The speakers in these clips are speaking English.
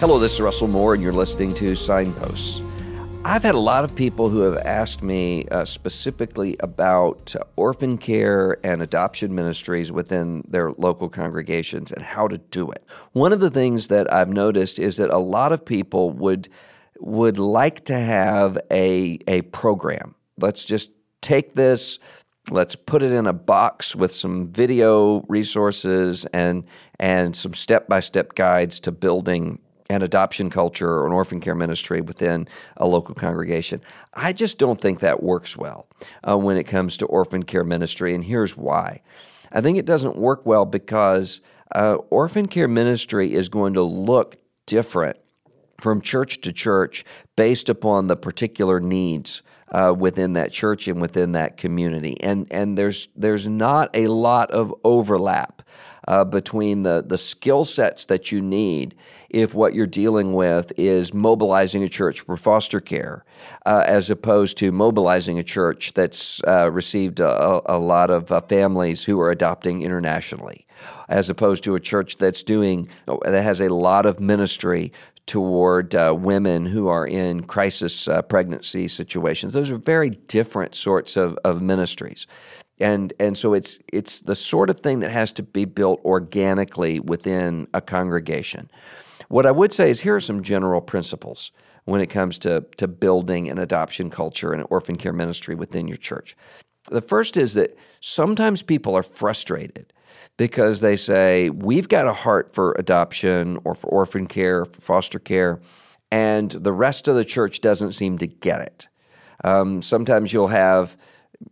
Hello, this is Russell Moore, and you're listening to Signposts. I've had a lot of people who have asked me uh, specifically about uh, orphan care and adoption ministries within their local congregations and how to do it. One of the things that I've noticed is that a lot of people would would like to have a a program. Let's just take this, let's put it in a box with some video resources and and some step-by-step guides to building an adoption culture or an orphan care ministry within a local congregation. I just don't think that works well uh, when it comes to orphan care ministry, and here's why. I think it doesn't work well because uh, orphan care ministry is going to look different from church to church based upon the particular needs uh, within that church and within that community. And and there's there's not a lot of overlap uh, between the the skill sets that you need if what you're dealing with is mobilizing a church for foster care, uh, as opposed to mobilizing a church that's uh, received a, a, lot of uh, families who are adopting internationally, as opposed to a church that's doing that has a lot of ministry toward uh, women who are in crisis uh, pregnancy situations. Those are very different sorts of, of ministries. And, and so it's, it's the sort of thing that has to be built organically within a congregation. What I would say is here are some general principles when it comes to, to building an adoption culture and an orphan care ministry within your church. The first is that sometimes people are frustrated because they say, We've got a heart for adoption or for orphan care, for foster care, and the rest of the church doesn't seem to get it. Um, sometimes you'll have,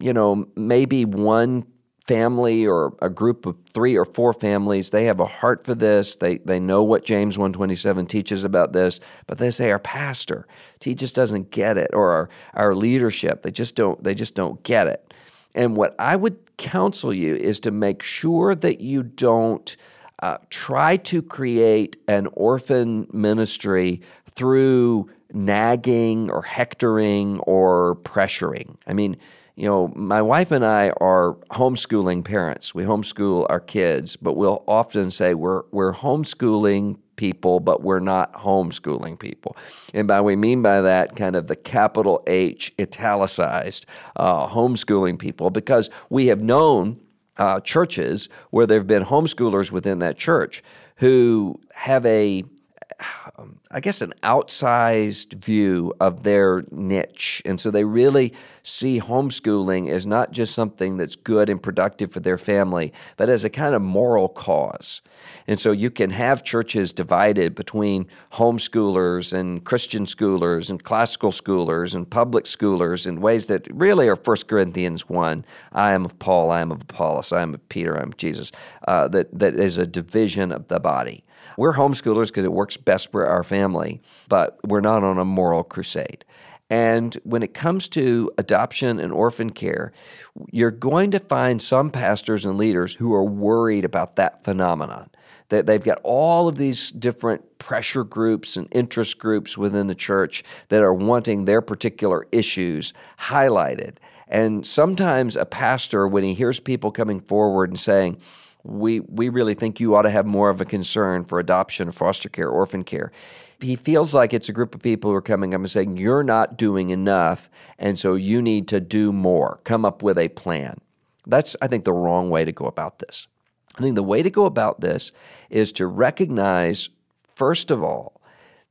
you know, maybe one family or a group of three or four families they have a heart for this they they know what James 127 teaches about this but they say our pastor he just doesn't get it or our, our leadership they just don't they just don't get it and what I would counsel you is to make sure that you don't uh, try to create an orphan ministry through nagging or hectoring or pressuring. I mean, you know, my wife and I are homeschooling parents. We homeschool our kids, but we'll often say we're we're homeschooling people, but we're not homeschooling people. And by we mean by that kind of the capital H italicized uh, homeschooling people, because we have known uh, churches where there have been homeschoolers within that church who have a I guess, an outsized view of their niche. And so they really see homeschooling as not just something that's good and productive for their family, but as a kind of moral cause. And so you can have churches divided between homeschoolers and Christian schoolers and classical schoolers and public schoolers in ways that really are 1 Corinthians 1 I am of Paul, I am of Apollos, I am of Peter, I am of Jesus. Uh, that, that is a division of the body. We're homeschoolers because it works best for our family, but we're not on a moral crusade. And when it comes to adoption and orphan care, you're going to find some pastors and leaders who are worried about that phenomenon. That they've got all of these different pressure groups and interest groups within the church that are wanting their particular issues highlighted. And sometimes a pastor, when he hears people coming forward and saying, we, we really think you ought to have more of a concern for adoption, foster care, orphan care. He feels like it's a group of people who are coming up and saying, You're not doing enough, and so you need to do more. Come up with a plan. That's, I think, the wrong way to go about this. I think the way to go about this is to recognize, first of all,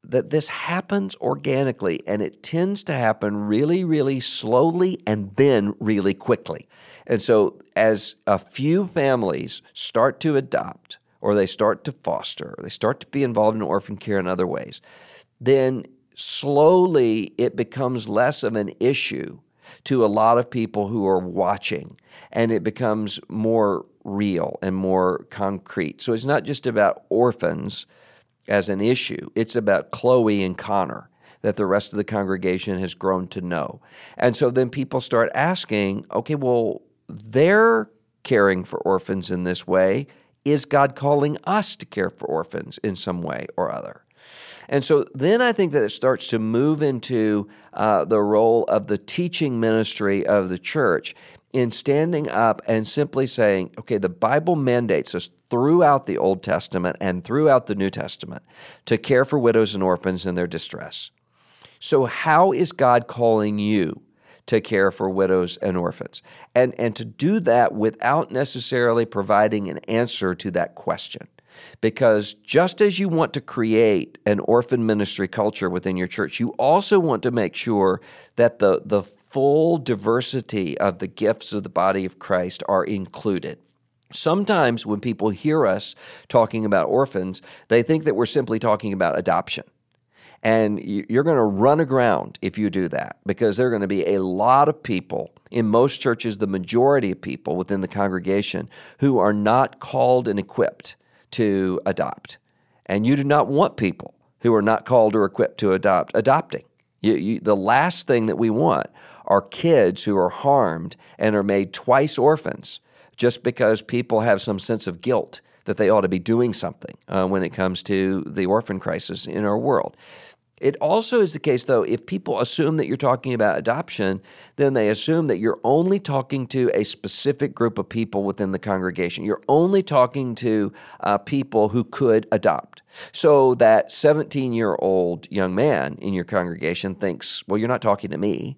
that this happens organically and it tends to happen really, really slowly and then really quickly. And so, as a few families start to adopt, or they start to foster, or they start to be involved in orphan care in other ways, then slowly it becomes less of an issue to a lot of people who are watching, and it becomes more real and more concrete. So, it's not just about orphans as an issue, it's about Chloe and Connor that the rest of the congregation has grown to know. And so then people start asking, okay, well, they're caring for orphans in this way. Is God calling us to care for orphans in some way or other? And so then I think that it starts to move into uh, the role of the teaching ministry of the church in standing up and simply saying, okay, the Bible mandates us throughout the Old Testament and throughout the New Testament to care for widows and orphans in their distress. So, how is God calling you to care for widows and orphans? And, and to do that without necessarily providing an answer to that question. Because just as you want to create an orphan ministry culture within your church, you also want to make sure that the, the full diversity of the gifts of the body of Christ are included. Sometimes when people hear us talking about orphans, they think that we're simply talking about adoption. And you're going to run aground if you do that because there are going to be a lot of people in most churches, the majority of people within the congregation who are not called and equipped to adopt. And you do not want people who are not called or equipped to adopt adopting. You, you, the last thing that we want are kids who are harmed and are made twice orphans just because people have some sense of guilt that they ought to be doing something uh, when it comes to the orphan crisis in our world. It also is the case, though, if people assume that you're talking about adoption, then they assume that you're only talking to a specific group of people within the congregation. You're only talking to uh, people who could adopt. So that 17 year old young man in your congregation thinks, well, you're not talking to me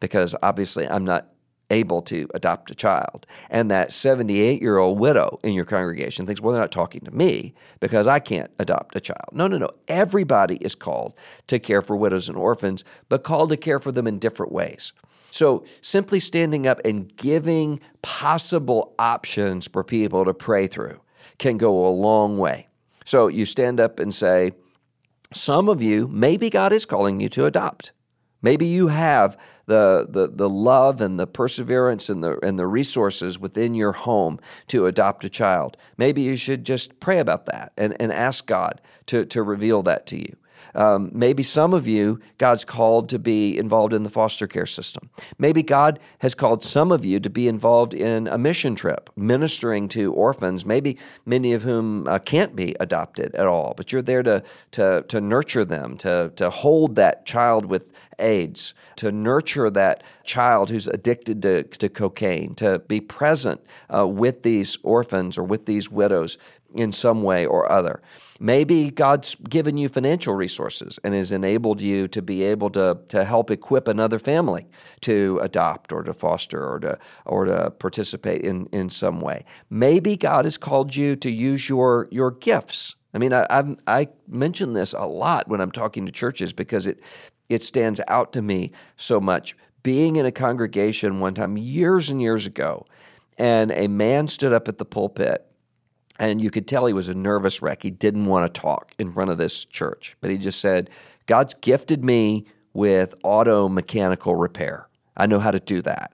because obviously I'm not able to adopt a child. And that 78 year old widow in your congregation thinks, well, they're not talking to me because I can't adopt a child. No, no, no. Everybody is called to care for widows and orphans, but called to care for them in different ways. So simply standing up and giving possible options for people to pray through can go a long way. So you stand up and say, some of you, maybe God is calling you to adopt. Maybe you have the, the, the love and the perseverance and the, and the resources within your home to adopt a child. Maybe you should just pray about that and, and ask God to, to reveal that to you. Um, maybe some of you, God's called to be involved in the foster care system. Maybe God has called some of you to be involved in a mission trip, ministering to orphans, maybe many of whom uh, can't be adopted at all, but you're there to, to, to nurture them, to, to hold that child with AIDS, to nurture that child who's addicted to, to cocaine, to be present uh, with these orphans or with these widows in some way or other. Maybe God's given you financial resources and has enabled you to be able to, to help equip another family to adopt or to foster or to, or to participate in, in some way. Maybe God has called you to use your, your gifts. I mean, I, i I mention this a lot when I'm talking to churches because it, it stands out to me so much. Being in a congregation one time years and years ago, and a man stood up at the pulpit and you could tell he was a nervous wreck. He didn't want to talk in front of this church, but he just said, God's gifted me with auto mechanical repair. I know how to do that.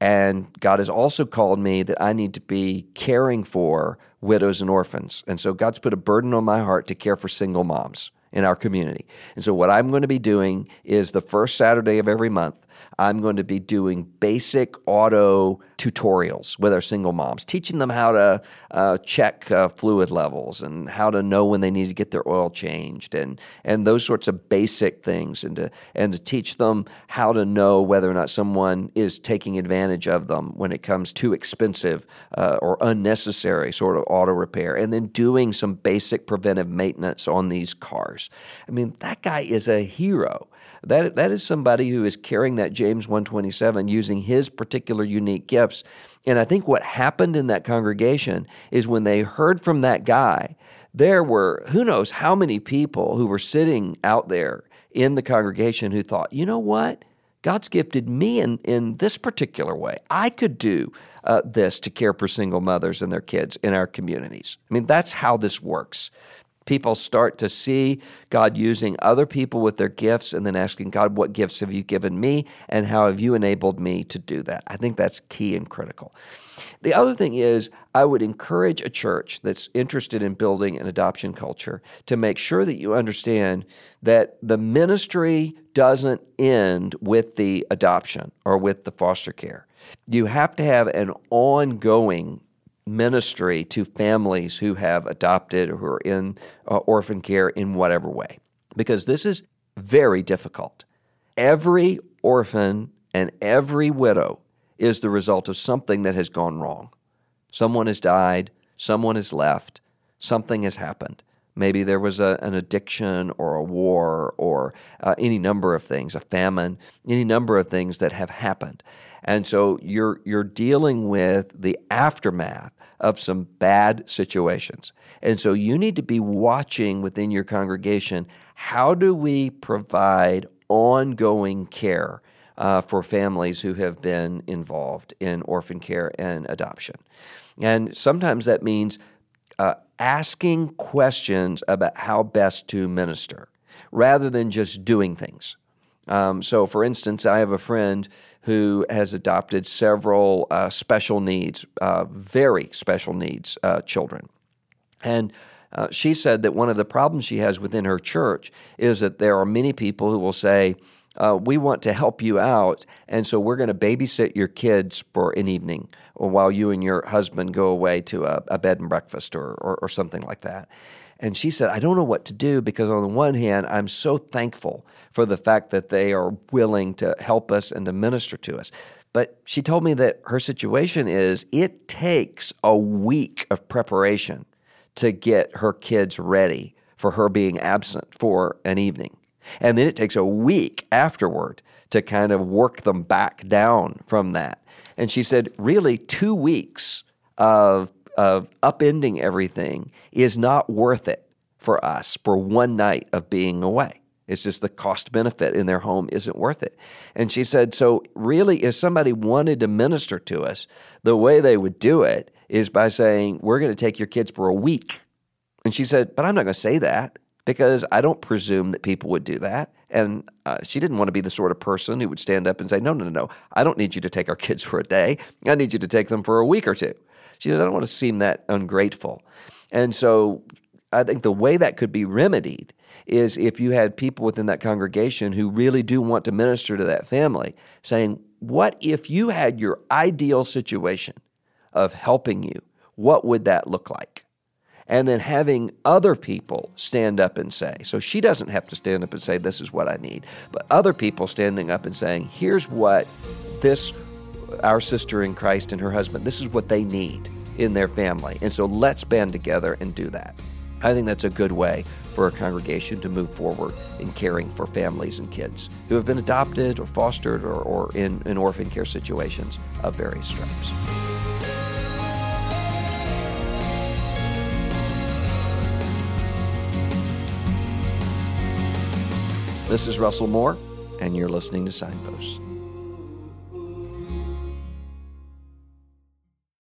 And God has also called me that I need to be caring for widows and orphans. And so God's put a burden on my heart to care for single moms in our community. And so, what I'm going to be doing is the first Saturday of every month, I'm going to be doing basic auto tutorials with our single moms, teaching them how to uh, check uh, fluid levels and how to know when they need to get their oil changed and, and those sorts of basic things, and to, and to teach them how to know whether or not someone is taking advantage of them when it comes to expensive uh, or unnecessary sort of auto repair, and then doing some basic preventive maintenance on these cars. I mean, that guy is a hero. That, that is somebody who is carrying that James 127 using his particular unique gifts. And I think what happened in that congregation is when they heard from that guy, there were who knows how many people who were sitting out there in the congregation who thought, you know what? God's gifted me in, in this particular way. I could do uh, this to care for single mothers and their kids in our communities. I mean, that's how this works people start to see God using other people with their gifts and then asking God, what gifts have you given me and how have you enabled me to do that? I think that's key and critical. The other thing is, I would encourage a church that's interested in building an adoption culture to make sure that you understand that the ministry doesn't end with the adoption or with the foster care. You have to have an ongoing ministry to families who have adopted or who are in uh, orphan care in whatever way, because this is very difficult. Every orphan and every widow is the result of something that has gone wrong. Someone has died, someone has left, something has happened. Maybe there was a, an addiction or a war or uh, any number of things, a famine, any number of things that have happened. And so you're, you're dealing with the aftermath of some bad situations. And so you need to be watching within your congregation how do we provide ongoing care uh, for families who have been involved in orphan care and adoption. And sometimes that means uh, asking questions about how best to minister rather than just doing things. Um, so, for instance, I have a friend who has adopted several uh, special needs, uh, very special needs uh, children. And uh, she said that one of the problems she has within her church is that there are many people who will say, uh, we want to help you out, and so we're going to babysit your kids for an evening while you and your husband go away to a, a bed and breakfast or, or, or something like that. And she said, I don't know what to do because, on the one hand, I'm so thankful for the fact that they are willing to help us and to minister to us. But she told me that her situation is it takes a week of preparation to get her kids ready for her being absent for an evening. And then it takes a week afterward to kind of work them back down from that. And she said, really, two weeks of, of upending everything is not worth it for us for one night of being away. It's just the cost benefit in their home isn't worth it. And she said, so really, if somebody wanted to minister to us, the way they would do it is by saying, we're going to take your kids for a week. And she said, but I'm not going to say that because I don't presume that people would do that. And uh, she didn't want to be the sort of person who would stand up and say, no, no, no, no, I don't need you to take our kids for a day. I need you to take them for a week or two. She said, I don't want to seem that ungrateful. And so I think the way that could be remedied is if you had people within that congregation who really do want to minister to that family saying, What if you had your ideal situation of helping you? What would that look like? And then having other people stand up and say, so she doesn't have to stand up and say, This is what I need, but other people standing up and saying, Here's what this, our sister in Christ and her husband, this is what they need in their family. And so let's band together and do that. I think that's a good way for a congregation to move forward in caring for families and kids who have been adopted or fostered or, or in, in orphan care situations of various stripes. This is Russell Moore, and you're listening to Signposts.